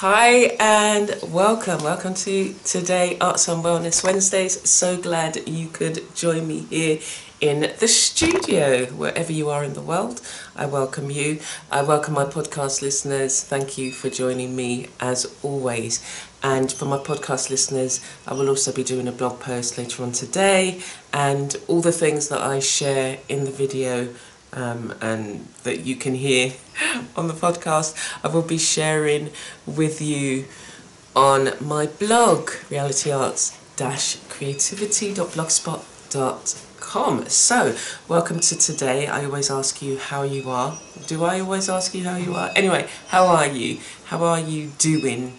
Hi and welcome. Welcome to today Arts and Wellness Wednesdays. So glad you could join me here in the studio, wherever you are in the world. I welcome you. I welcome my podcast listeners. Thank you for joining me as always. And for my podcast listeners, I will also be doing a blog post later on today and all the things that I share in the video um, and that you can hear on the podcast, I will be sharing with you on my blog, realityarts-creativity.blogspot.com. So, welcome to today. I always ask you how you are. Do I always ask you how you are? Anyway, how are you? How are you doing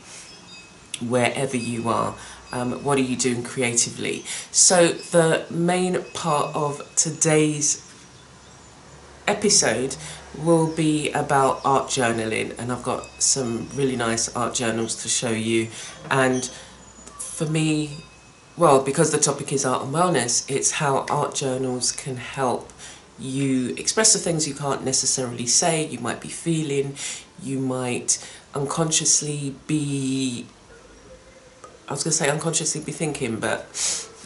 wherever you are? Um, what are you doing creatively? So, the main part of today's episode will be about art journaling and I've got some really nice art journals to show you. And for me well because the topic is art and wellness it's how art journals can help you express the things you can't necessarily say you might be feeling you might unconsciously be I was going to say unconsciously be thinking but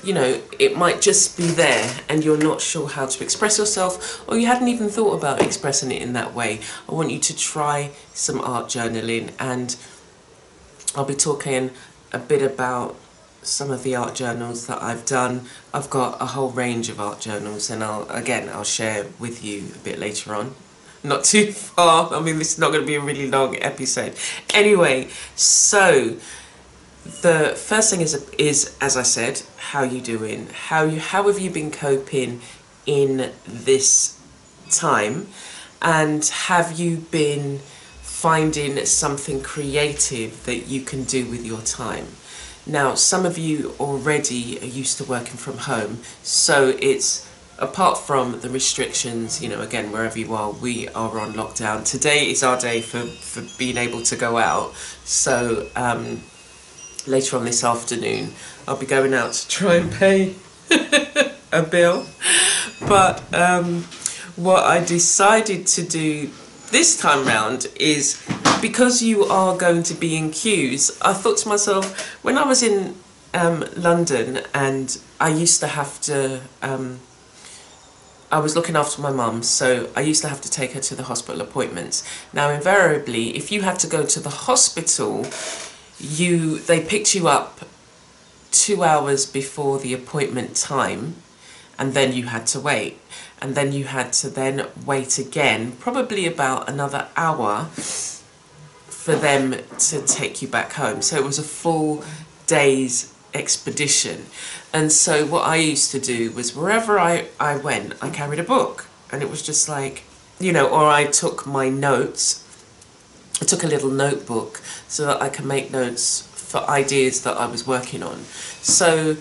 you know, it might just be there and you're not sure how to express yourself or you hadn't even thought about expressing it in that way. I want you to try some art journaling and I'll be talking a bit about some of the art journals that I've done. I've got a whole range of art journals and I'll again I'll share with you a bit later on. Not too far, I mean this is not going to be a really long episode. Anyway, so the first thing is is as I said, how you doing? How you how have you been coping in this time? And have you been finding something creative that you can do with your time? Now, some of you already are used to working from home, so it's apart from the restrictions, you know, again, wherever you are, we are on lockdown. Today is our day for, for being able to go out. So, um, later on this afternoon I'll be going out to try and pay a bill but um, what I decided to do this time round is because you are going to be in queues I thought to myself when I was in um, London and I used to have to um, I was looking after my mum, so I used to have to take her to the hospital appointments. Now, invariably, if you had to go to the hospital, you they picked you up two hours before the appointment time and then you had to wait. And then you had to then wait again probably about another hour for them to take you back home. So it was a full day's expedition. And so what I used to do was wherever I, I went I carried a book. And it was just like you know or I took my notes I took a little notebook so that I can make notes for ideas that I was working on. So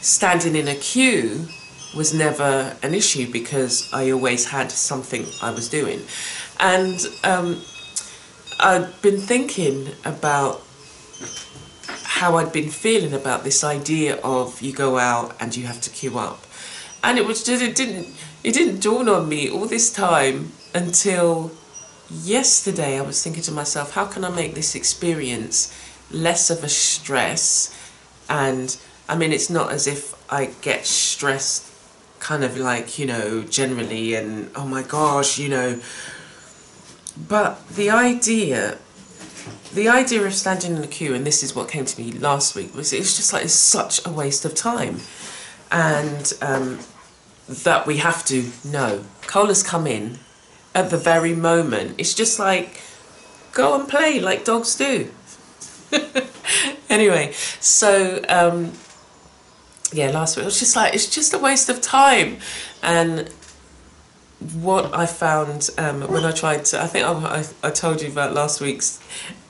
standing in a queue was never an issue because I always had something I was doing. And um, I'd been thinking about how I'd been feeling about this idea of you go out and you have to queue up. And it was just, it didn't, it didn't dawn on me all this time until yesterday I was thinking to myself, how can I make this experience less of a stress? And I mean, it's not as if I get stressed kind of like, you know, generally and oh my gosh, you know. But the idea, the idea of standing in a queue, and this is what came to me last week, was it's just like it's such a waste of time. And um, that we have to know. Cole's come in at the very moment. It's just like, go and play like dogs do. anyway, so um, yeah, last week it was just like, it's just a waste of time. And what I found um, when I tried to, I think I, I, I told you about last week's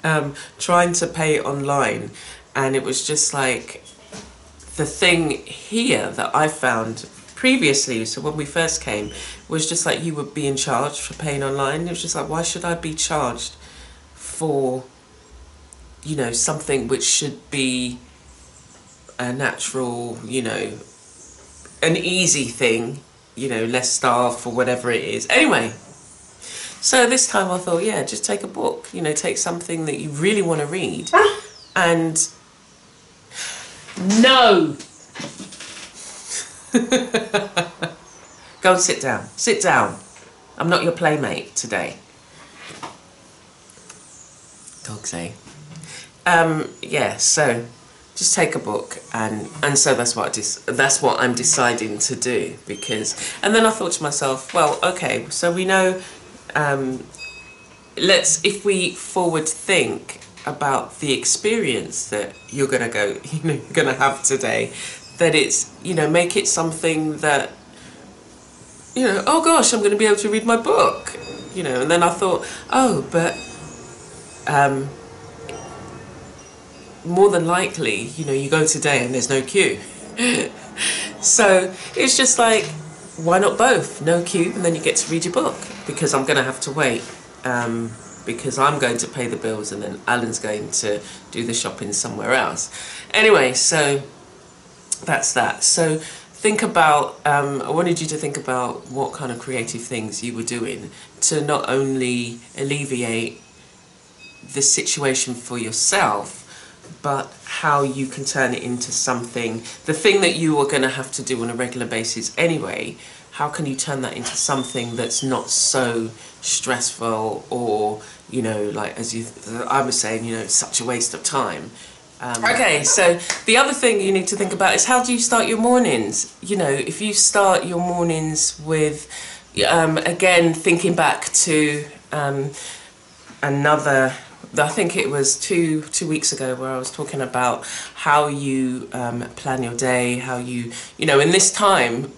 um, trying to pay online, and it was just like the thing here that I found previously, so when we first came, was just like you would be in charge for paying online. It was just like, why should I be charged for, you know, something which should be a natural, you know, an easy thing, you know, less staff or whatever it is. Anyway, So this time I thought, yeah, just take a book. You know, take something that you really want to read, ah. and No. go and sit down. Sit down. I'm not your playmate today. Dogs, eh? Um, yeah. So just take a book and and so that's what that's what I'm deciding to do because and then I thought to myself well okay so we know um, let's if we forward think about the experience that you're gonna go you know you're gonna have today that it's you know make it something that you know oh gosh I'm gonna be able to read my book you know and then I thought oh but um, more than likely, you know, you go today and there's no queue. so it's just like, why not both? No queue, and then you get to read your book because I'm going to have to wait um, because I'm going to pay the bills and then Alan's going to do the shopping somewhere else. Anyway, so that's that. So think about, um, I wanted you to think about what kind of creative things you were doing to not only alleviate the situation for yourself, but how you can turn it into something, the thing that you are going to have to do on a regular basis anyway, how can you turn that into something that's not so stressful or, you know, like as you, I was saying, you know, such a waste of time. Um, okay, so the other thing you need to think about is how do you start your mornings? You know, if you start your mornings with, um, again, thinking back to um, another I think it was two two weeks ago where I was talking about how you um, plan your day, how you you know in this time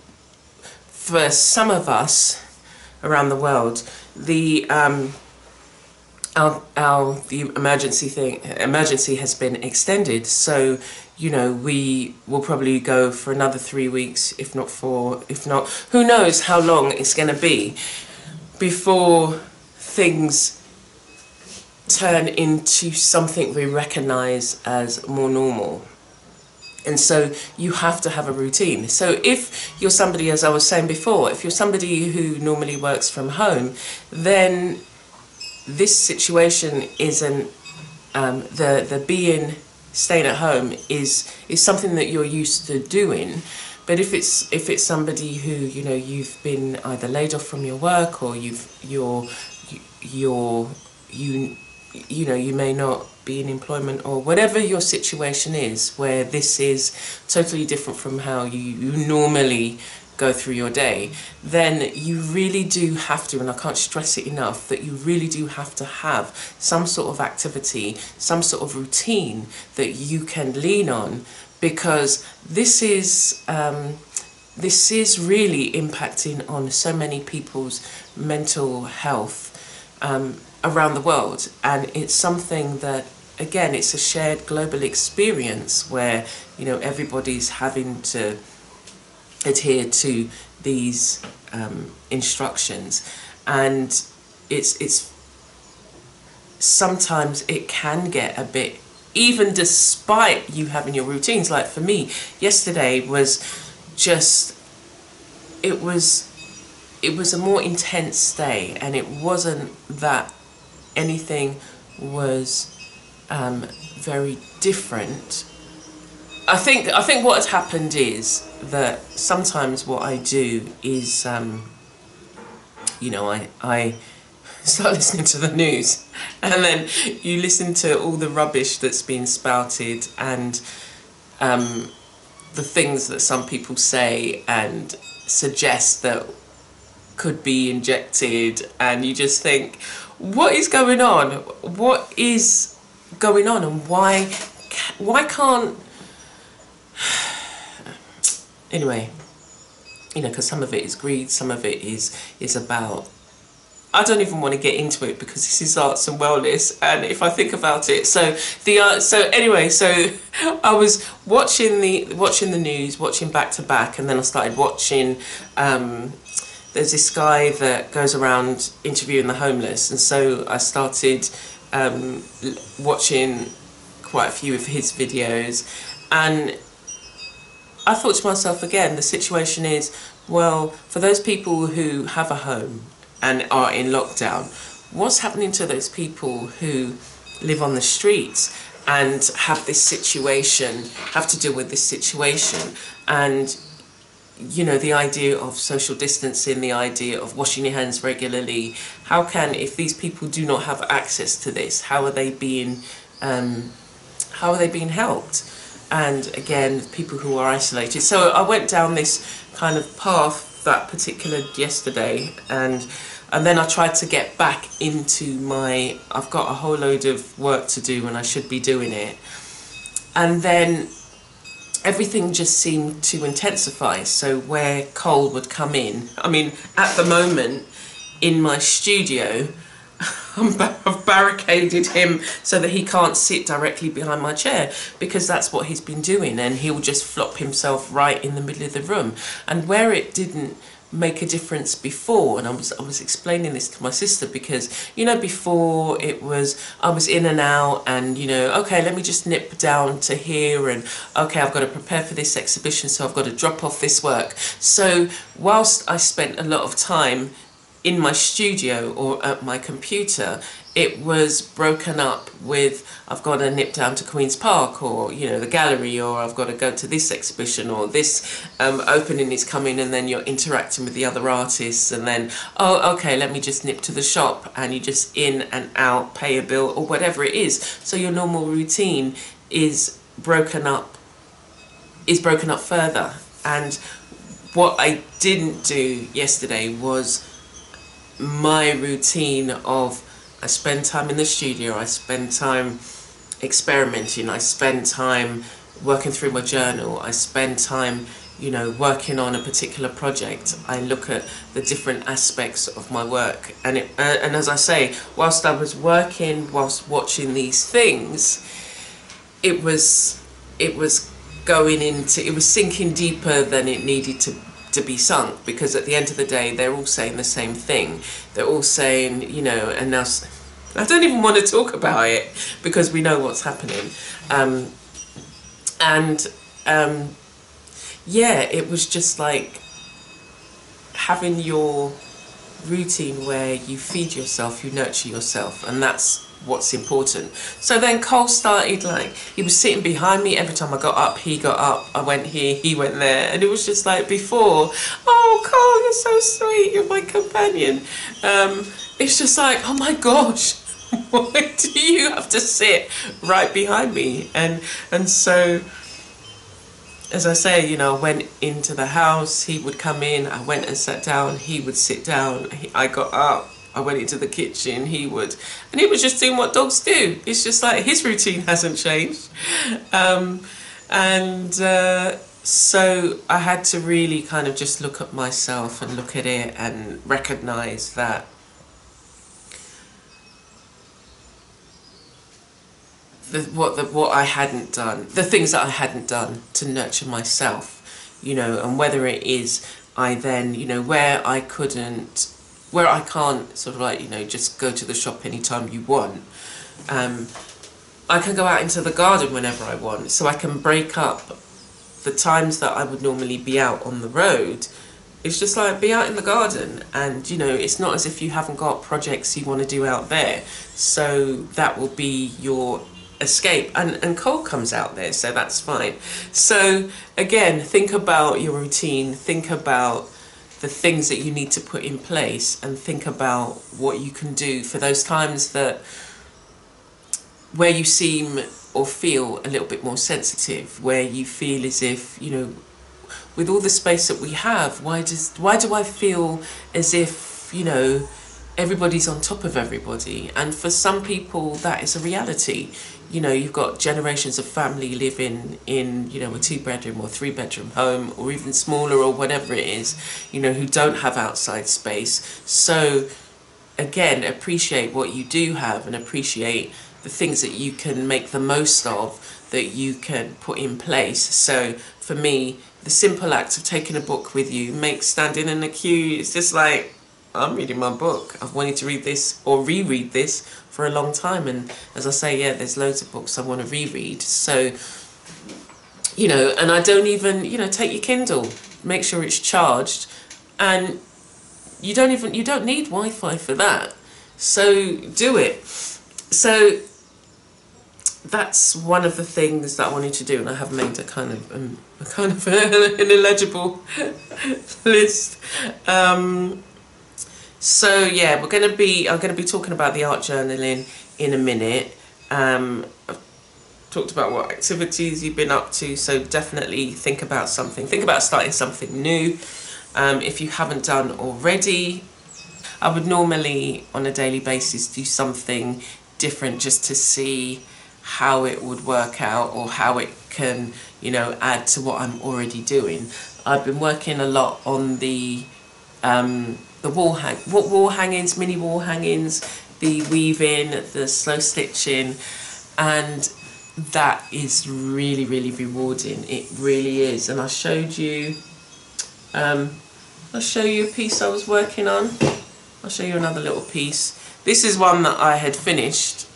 for some of us around the world the um, our, our the emergency thing emergency has been extended so you know we will probably go for another three weeks if not four if not who knows how long it's going to be before things turn into something we recognize as more normal. And so you have to have a routine. So if you're somebody, as I was saying before, if you're somebody who normally works from home, then this situation isn't um, the the being staying at home is is something that you're used to doing. But if it's if it's somebody who you know you've been either laid off from your work or you've you're you're you you know, you may not be in employment or whatever your situation is, where this is totally different from how you, you normally go through your day, then you really do have to, and I can't stress it enough, that you really do have to have some sort of activity, some sort of routine that you can lean on because this is. Um, this is really impacting on so many people's mental health um, around the world. And it's something that, again, it's a shared global experience where, you know, everybody's having to adhere to these um, instructions. And it's, it's sometimes it can get a bit, even despite you having your routines. Like for me, yesterday was just, it was it was a more intense day and it wasn't that anything was um, very different. I think I think what has happened is that sometimes what I do is, um, you know, I I start listening to the news, and then you listen to all the rubbish that's been spouted and um, the things that some people say and suggest that could be injected, and you just think, what is going on? What is going on, and why? Why can't? Anyway, you know, because some of it is greed, some of it is is about. I don't even want to get into it because this is arts and wellness, and if I think about it, so the uh, so anyway, so I was watching the watching the news, watching back to back, and then I started watching um, there's this guy that goes around interviewing the homeless, and so I started um, watching quite a few of his videos, and I thought to myself again, the situation is well for those people who have a home and are in lockdown. What's happening to those people who live on the streets and have this situation, have to deal with this situation, and you know the idea of social distancing, the idea of washing your hands regularly. How can, if these people do not have access to this, how are they being, um, how are they being helped? And again, people who are isolated. So I went down this kind of path that particular yesterday, and and then I tried to get back into my. I've got a whole load of work to do, and I should be doing it. And then everything just seemed to intensify. So where Cole would come in, I mean, at the moment in my studio, I've barricaded him so that he can't sit directly behind my chair because that's what he's been doing and he'll just flop himself right in the middle of the room. And where it didn't make a difference before and I was I was explaining this to my sister because you know before it was I was in and out and you know okay let me just nip down to here and okay I've got to prepare for this exhibition so I've got to drop off this work so whilst I spent a lot of time in my studio or at my computer it was broken up with I've got to nip down to Queen's Park or you know the gallery or I've got to go to this exhibition or this um, opening is coming and then you're interacting with the other artists and then oh okay let me just nip to the shop and you just in and out pay a bill or whatever it is. So your normal routine is broken up is broken up further. And what I didn't do yesterday was my routine of I spend time in the studio, I spend time experimenting, I spend time working through my journal, I spend time you know, working on a particular project, I look at the different aspects of my work. And, it, uh, and as I say, whilst I was working, whilst watching these things, it was, it was going into, it was sinking deeper than it needed to to be sunk because at the end of the day they're all saying the same thing. They're all saying you know and now I don't even want to talk about it because we know what's happening. Um, and um, yeah it was just like having your routine where you feed yourself you nurture yourself and that's what's important. So then Cole started like, he was sitting behind me every time I got up, he got up, I went here, he went there. And it was just like before, oh Cole, you're so sweet, you're my companion. Um, it's just like, oh my gosh, why do you have to sit right behind me? And, and so, as I say, you know, I went into the house, he would come in, I went and sat down, he would sit down, I got up, I went into the kitchen, he would, and he was just doing what dogs do. It's just like his routine hasn't changed. Um, and uh, so I had to really kind of just look at myself and look at it and recognize that the, what the, what I hadn't done, the things that I hadn't done to nurture myself, you know, and whether it is I then, you know, where I couldn't where I can't sort of like, you know, just go to the shop anytime you want, um, I can go out into the garden whenever I want. So I can break up the times that I would normally be out on the road. It's just like be out in the garden and you know it's not as if you haven't got projects you want to do out there so that will be your escape and and Cole comes out there so that's fine so again think about your routine think about the things that you need to put in place and think about what you can do for those times that where you seem or feel a little bit more sensitive, where you feel as if, you know, with all the space that we have, why does why do I feel as if, you know, everybody's on top of everybody? And for some people that is a reality you know, you've got generations of family living in, you know, a two bedroom or three bedroom home or even smaller or whatever it is, you know, who don't have outside space. So again, appreciate what you do have and appreciate the things that you can make the most of that you can put in place. So for me, the simple act of taking a book with you makes standing in a queue, it's just like, I'm reading my book. I've wanted to read this or reread this for a long time. And as I say, yeah, there's loads of books I want to reread. So, you know, and I don't even, you know, take your Kindle, make sure it's charged and you don't even you don't need Wi-Fi for that. So do it. So that's one of the things that I wanted to do, and I have made a kind of um, a kind of an illegible list. Um, so yeah, we're going to be I'm going to be talking about the art journaling in a minute. Um, I've talked about what activities you've been up to, so definitely think about something. Think about starting something new. Um, if you haven't done already, I would normally on a daily basis do something different just to see how it would work out or how it can, you know, add to what I'm already doing. I've been working a lot on the um, the wall hang wall hangings, mini wall hangings, the weaving, the slow stitching, and that is really really rewarding. It really is, and I showed you. Um, I'll show you a piece I was working on. I'll show you another little piece. This is one that I had finished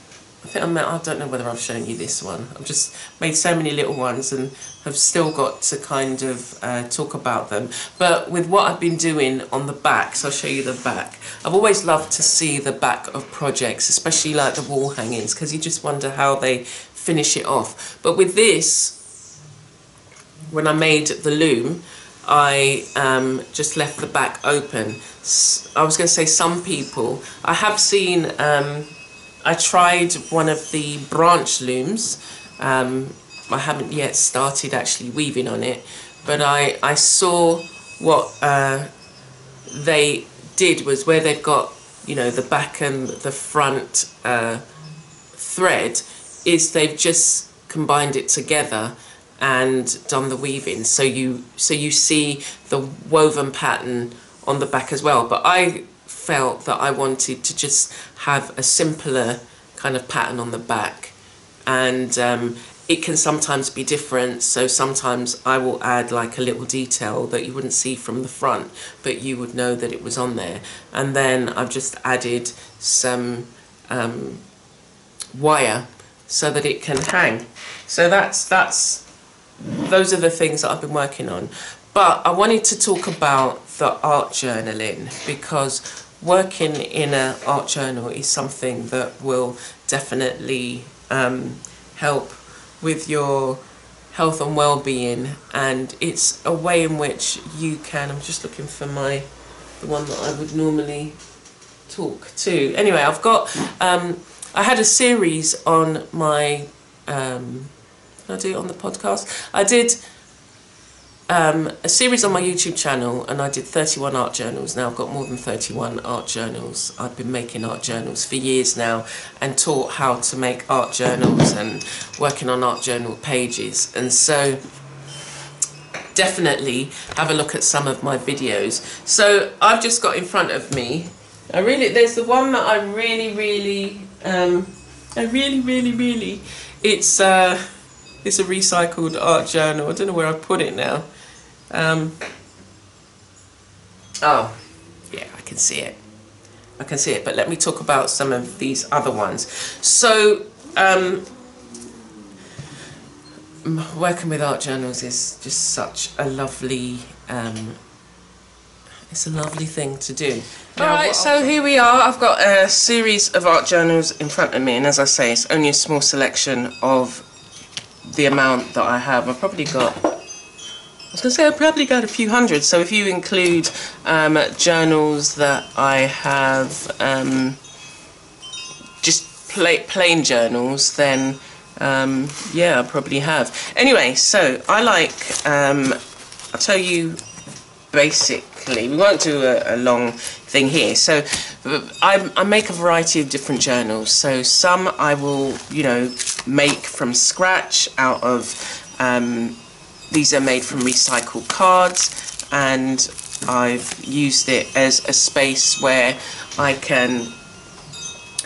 think I'm, I don't know whether I've shown you this one. I've just made so many little ones and have still got to kind of uh, talk about them. But with what I've been doing on the back, so I'll show you the back. I've always loved to see the back of projects, especially like the wall hangings, because you just wonder how they finish it off. But with this, when I made the loom, I um, just left the back open. I was going to say some people, I have seen... Um, I tried one of the branch looms. Um, I haven't yet started actually weaving on it, but I, I saw what uh, they did was where they've got, you know, the back and the front uh, thread is they've just combined it together and done the weaving. So you, so you see the woven pattern on the back as well. But I felt that I wanted to just have a simpler kind of pattern on the back. And um, it can sometimes be different. So sometimes I will add like a little detail that you wouldn't see from the front but you would know that it was on there. And then I've just added some um, wire so that it can hang. So that's that's those are the things that I've been working on. But I wanted to talk about the art journaling because working in an art journal is something that will definitely um, help with your health and well-being. And it's a way in which you can I'm just looking for my the one that I would normally talk to. Anyway I've got um, I had a series on my um, I do it on the podcast? I did um, a series on my YouTube channel and I did 31 art journals. Now I've got more than 31 art journals. I've been making art journals for years now and taught how to make art journals and working on art journal pages. And so definitely have a look at some of my videos. So I've just got in front of me, I really, there's the one that I really, really, um, I really, really, really, it's, uh, it's a recycled art journal. I don't know where I put it now. Um, oh, yeah, I can see it. I can see it, but let me talk about some of these other ones. So, um, working with art journals is just such a lovely, um, it's a lovely thing to do. Alright, so here we are. I've got a series of art journals in front of me, and as I say, it's only a small selection of the amount that I have. I've probably got I was going to say I probably got a few hundred. So if you include um, journals that I have, um, just pla plain journals, then um, yeah, I probably have. Anyway, so I like, um, I'll tell you basically, we won't do a, a long thing here. So I, I, make a variety of different journals. So some I will, you know, make from scratch out of um, these are made from recycled cards and I've used it as a space where I can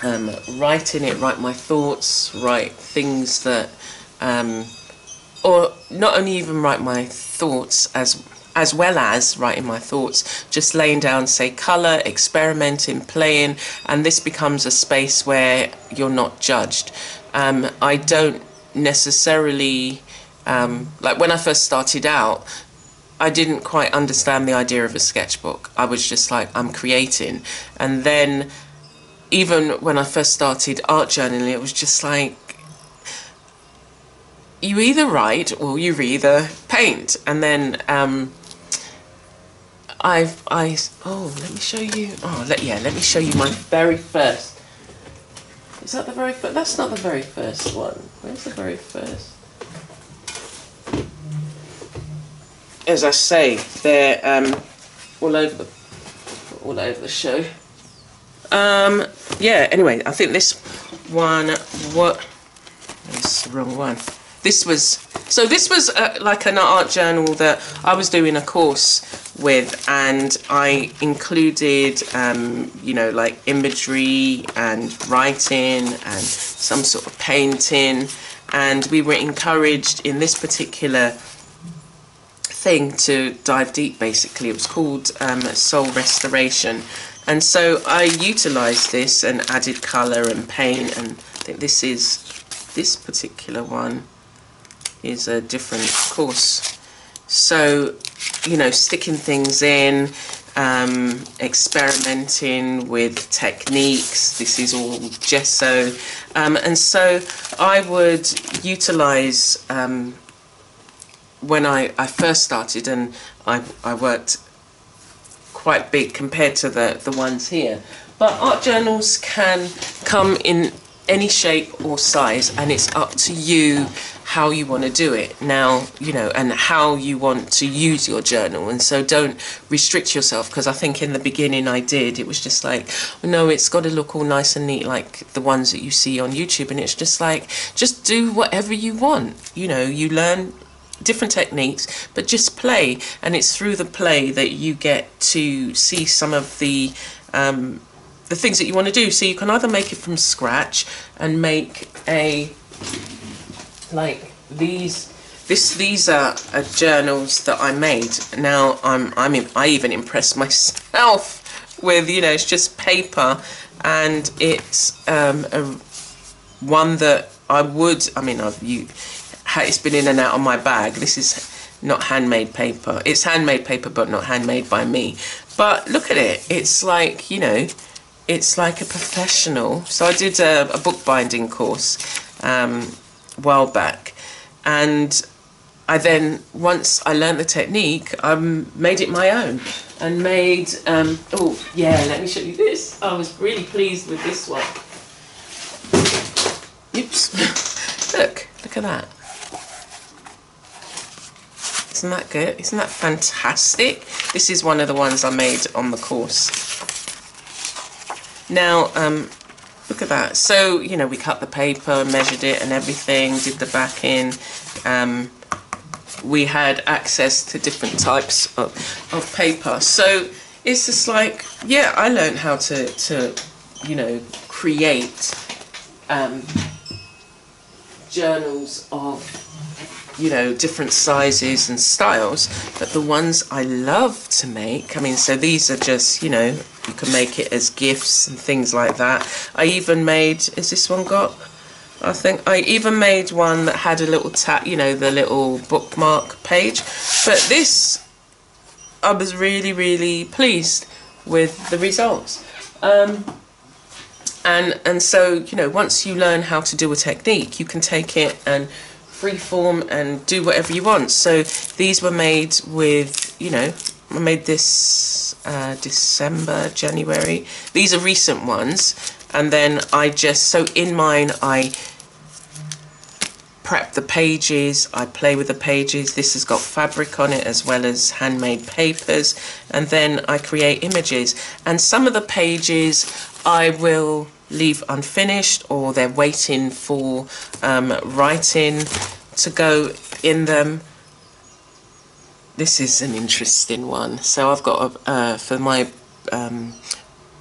um, write in it, write my thoughts, write things that, um, or not only even write my thoughts as as well as writing my thoughts, just laying down, say, colour, experimenting, playing, and this becomes a space where you're not judged. Um, I don't necessarily um, like when I first started out, I didn't quite understand the idea of a sketchbook. I was just like, I'm creating. And then, even when I first started art journaling, it was just like, you either write or you either paint. And then, um, I've, I, oh, let me show you, oh, let, yeah, let me show you my very first. Is that the very first? That's not the very first one. Where's the very first? As I say, they're um, all over the all over the show. Um, yeah. Anyway, I think this one. What? That's the wrong one. This was so. This was uh, like an art journal that I was doing a course with, and I included, um, you know, like imagery and writing and some sort of painting, and we were encouraged in this particular thing to dive deep basically. It was called um, Soul Restoration. And so I utilised this and added colour and paint and I think this is, this particular one is a different course. So, you know, sticking things in, um, experimenting with techniques. This is all gesso. Um, and so I would utilise um, when I, I first started and I, I worked quite big compared to the, the ones here. But art journals can come in any shape or size and it's up to you how you want to do it. Now you know and how you want to use your journal. And so don't restrict yourself because i think in the beginning i did. It was just like no it's got to look all nice and neat like the ones that you see on youtube. And it's just like just do whatever you want. You know you learn different techniques, but just play. And it's through the play that you get to see some of the um, the things that you want to do. So you can either make it from scratch and make a like these. This these are, are journals that I made. Now I'm I'm in, I even impressed myself with you know it's just paper and it's um, a one that I would I mean I've you it's been in and out of my bag. This is not handmade paper. It's handmade paper, but not handmade by me. But look at it. It's like, you know, it's like a professional. So I did a, a bookbinding course um, a while back. And I then, once I learned the technique, I made it my own and made, um, oh, yeah, let me show you this. I was really pleased with this one. Oops. look, look at that. Isn't that good? Isn't that fantastic? This is one of the ones I made on the course. Now, um, look at that. So, you know, we cut the paper, measured it and everything, did the backing. Um, we had access to different types of, of paper. So it's just like, yeah, I learned how to, to you know, create um, journals of you know, different sizes and styles, but the ones I love to make, I mean, so these are just, you know, you can make it as gifts and things like that. I even made, is this one got? I think I even made one that had a little tap, you know, the little bookmark page. But this, I was really, really pleased with the results. Um, and and so you know, once you learn how to do a technique, you can take it and freeform and do whatever you want. So these were made with, you know, I made this uh, December, January. These are recent ones. And then I just, so in mine, I prep the pages, I play with the pages. This has got fabric on it as well as handmade papers. And then I create images. And some of the pages I will leave unfinished or they're waiting for um, writing to go in them. This is an interesting one. So I've got, a, uh, for my um,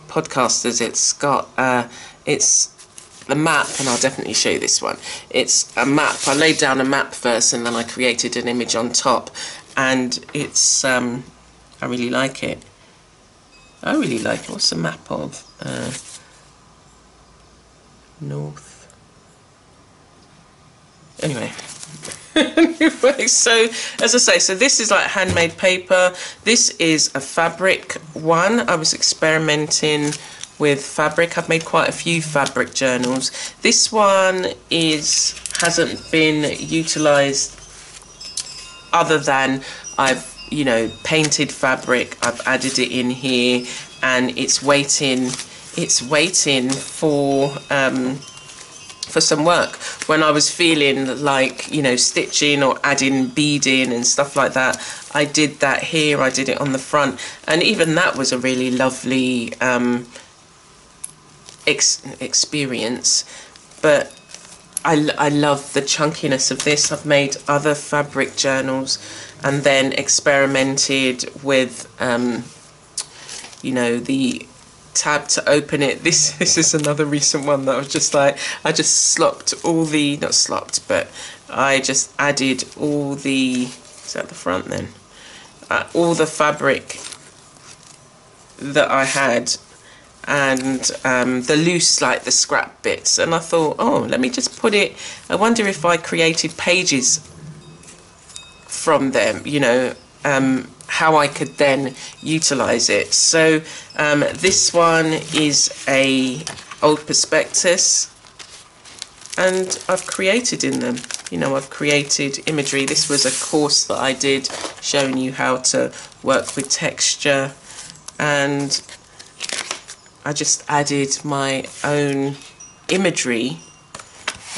podcasters, it's got, uh, it's the map, and I'll definitely show you this one. It's a map. I laid down a map first and then I created an image on top. And it's, um, I really like it. I really like it. What's the map of? Uh, north. Anyway, anyway, so as I say, so this is like handmade paper. This is a fabric one. I was experimenting with fabric. I've made quite a few fabric journals. This one is hasn't been utilized other than I've you know painted fabric I've added it in here and it's waiting it's waiting for um, for some work. When I was feeling like you know stitching or adding beading and stuff like that I did that here I did it on the front. And even that was a really lovely um, ex experience. But I, I love the chunkiness of this. I've made other fabric journals and then experimented with um, you know the tab to open it. This this is another recent one that I was just like I just slopped all the not slopped but I just added all the is that the front then? Uh, all the fabric that I had and um, the loose like the scrap bits. And I thought oh let me just put it I wonder if I created pages from them you know um, how I could then utilize it. So um, this one is a old prospectus and I've created in them. You know I've created imagery. This was a course that I did showing you how to work with texture and I just added my own imagery.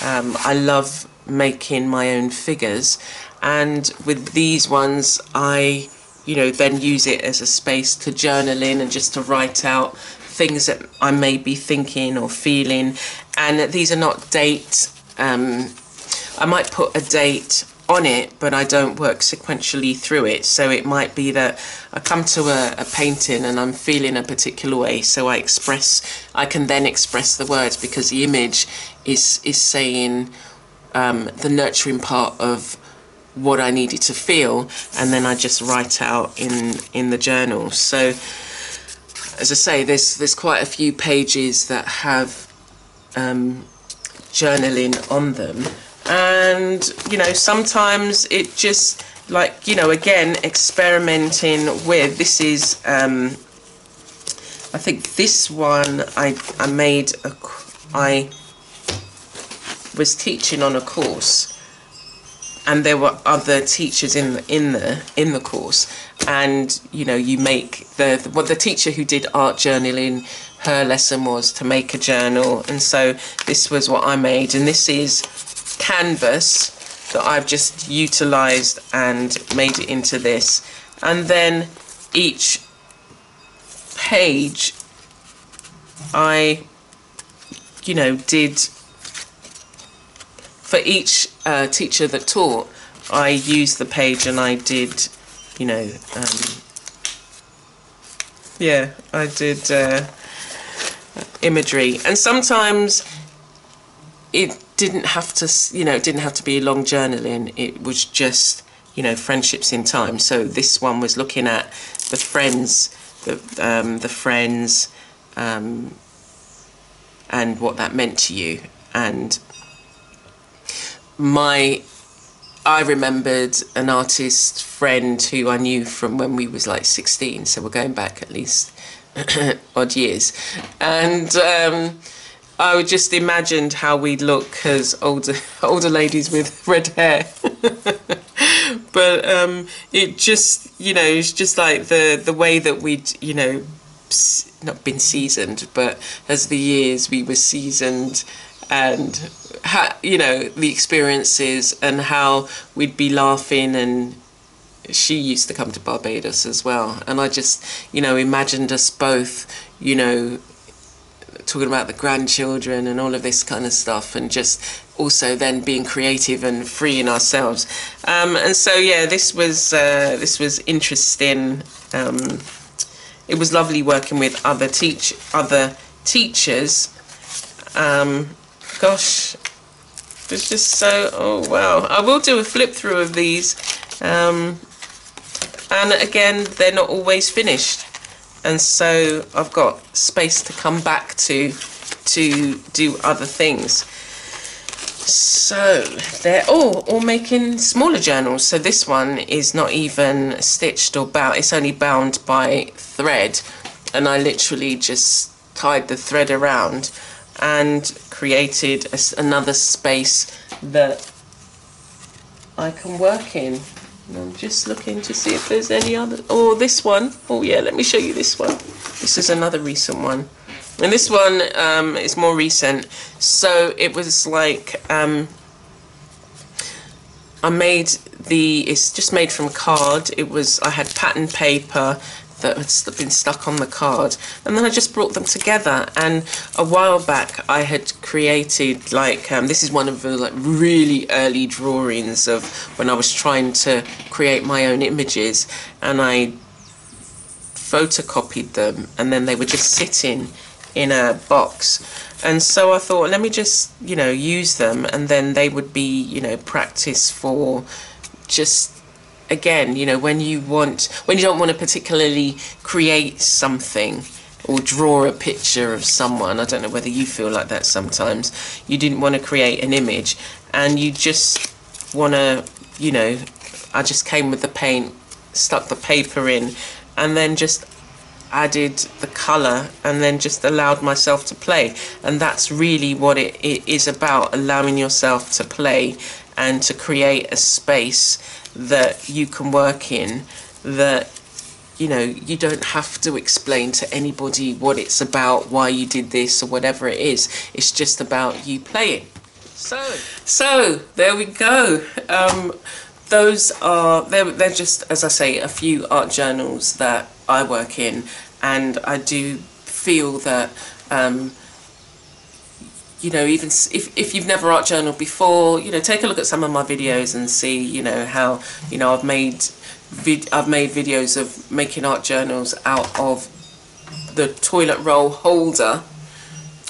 Um, I love making my own figures and with these ones I you know then use it as a space to journal in and just to write out things that I may be thinking or feeling and these are not date um, I might put a date on it, but I don't work sequentially through it. So it might be that I come to a, a, painting and I'm feeling a particular way, so I express, I can then express the words because the image is is saying um, the nurturing part of what I needed to feel, and then I just write out in in the journal. So as I say, there's there's quite a few pages that have um, journaling on them and you know sometimes it just like you know again experimenting with this is um I think this one I I made a I was teaching on a course and there were other teachers in the in the in the course. And you know you make the what well, the teacher who did art journaling her lesson was to make a journal. And so this was what I made. And this is canvas that I've just utilized and made it into this. And then each page I you know did for each uh, teacher that taught I used the page and I did you know um, yeah I did uh, imagery and sometimes it didn't have to, you know, it didn't have to be a long journaling. It was just, you know, friendships in time. So this one was looking at the friends, the um, the friends, um, and what that meant to you. And my, I remembered an artist friend who I knew from when we was like 16. So we're going back at least odd years, and. Um, I just imagined how we'd look as older older ladies with red hair. but um, it just, you know, it's just like the the way that we'd, you know, not been seasoned, but as the years we were seasoned, and ha- you know the experiences and how we'd be laughing and she used to come to Barbados as well, and I just, you know, imagined us both, you know, talking about the grandchildren and all of this kind of stuff and just also then being creative and freeing ourselves. Um, and so yeah this was uh, this was interesting. Um, it was lovely working with other teach other teachers. Um, gosh it's just so oh wow I will do a flip through of these um, and again they're not always finished and so I've got space to come back to to do other things. So they're all all making smaller journals. So this one is not even stitched or bound. It's only bound by thread, and I literally just tied the thread around and created a, another space that I can work in. And I'm just looking to see if there's any other. Oh, this one. Oh yeah, let me show you this one. This is another recent one. And this one um, is more recent. So it was like um, I made the. It's just made from card. It was I had pattern paper that had been stuck on the card. And then I just brought them together. And a while back I had created like um, this is one of the like really early drawings of when I was trying to create my own images. And I photocopied them. And then they were just sitting in a box. And so I thought let me just you know use them. And then they would be you know practice for just again, you know, when you want, when you don't want to particularly create something or draw a picture of someone, I don't know whether you feel like that sometimes, you didn't want to create an image and you just want to, you know, I just came with the paint, stuck the paper in and then just added the colour and then just allowed myself to play. And that's really what it, it is about allowing yourself to play and to create a space that you can work in that you know you don't have to explain to anybody what it's about why you did this or whatever it is. It's just about you playing. So so there we go. Um, those are they're, they're just as I say a few art journals that I work in. And I do feel that um, you know, even if, if you've never art journaled before, you know, take a look at some of my videos and see, you know, how, you know, I've made, I've made videos of making art journals out of the toilet roll holder,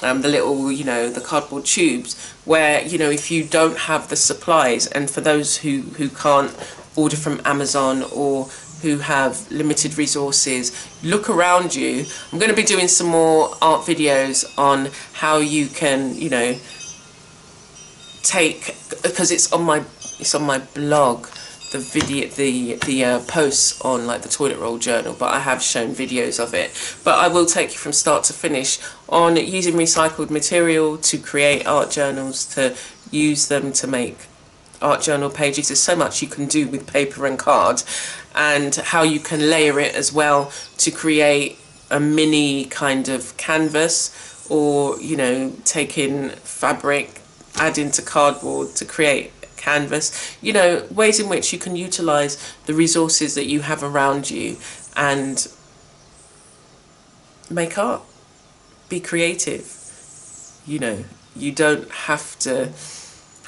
um, the little, you know, the cardboard tubes, where, you know, if you don't have the supplies, and for those who, who can't order from Amazon or who have limited resources, look around you. I'm going to be doing some more art videos on how you can, you know, take because it's on my it's on my blog the video the the uh, posts on like the toilet roll journal but I have shown videos of it. But I will take you from start to finish on using recycled material to create art journals to use them to make art journal pages. There's so much you can do with paper and card and how you can layer it as well to create a mini kind of canvas or you know taking fabric add into cardboard to create canvas. You know ways in which you can utilize the resources that you have around you and make art. Be creative. You know you don't have to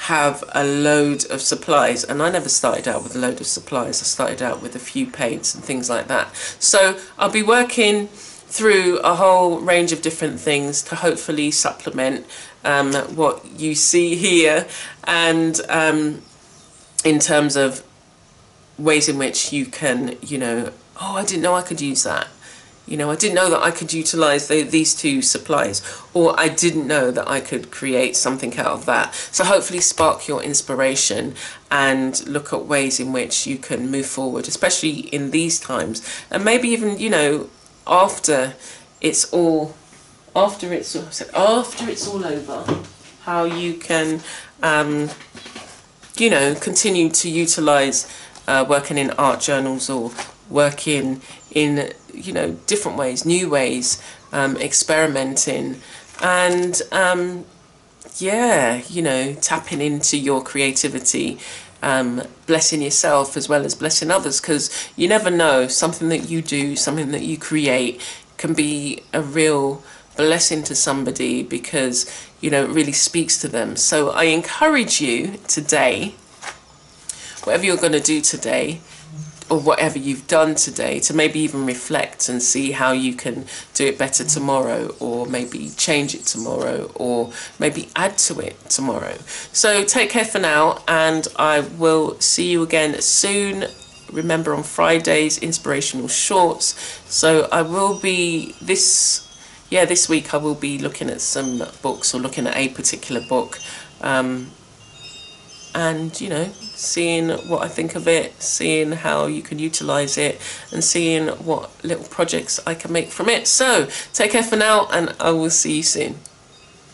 have a load of supplies and I never started out with a load of supplies. I started out with a few paints and things like that. So I'll be working through a whole range of different things to hopefully supplement um, what you see here and um, in terms of ways in which you can you know oh I didn't know I could use that you know, I didn't know that I could utilize the, these two supplies, or I didn't know that I could create something out of that. So hopefully spark your inspiration and look at ways in which you can move forward, especially in these times, and maybe even, you know, after it's all, after it's, after it's all over, how you can, um, you know, continue to utilize uh, working in art journals or working in you know different ways new ways um, experimenting and um, yeah you know tapping into your creativity um, blessing yourself as well as blessing others because you never know something that you do something that you create can be a real blessing to somebody because you know it really speaks to them. So I encourage you today whatever you're going to do today or whatever you've done today to maybe even reflect and see how you can do it better tomorrow or maybe change it tomorrow or maybe add to it tomorrow. So take care for now and I will see you again soon. Remember on Fridays, inspirational shorts. So I will be this, yeah, this week I will be looking at some books or looking at a particular book. Um, and you know seeing what I think of it, seeing how you can utilize it, and seeing what little projects I can make from it. So take care for now, and I will see you soon.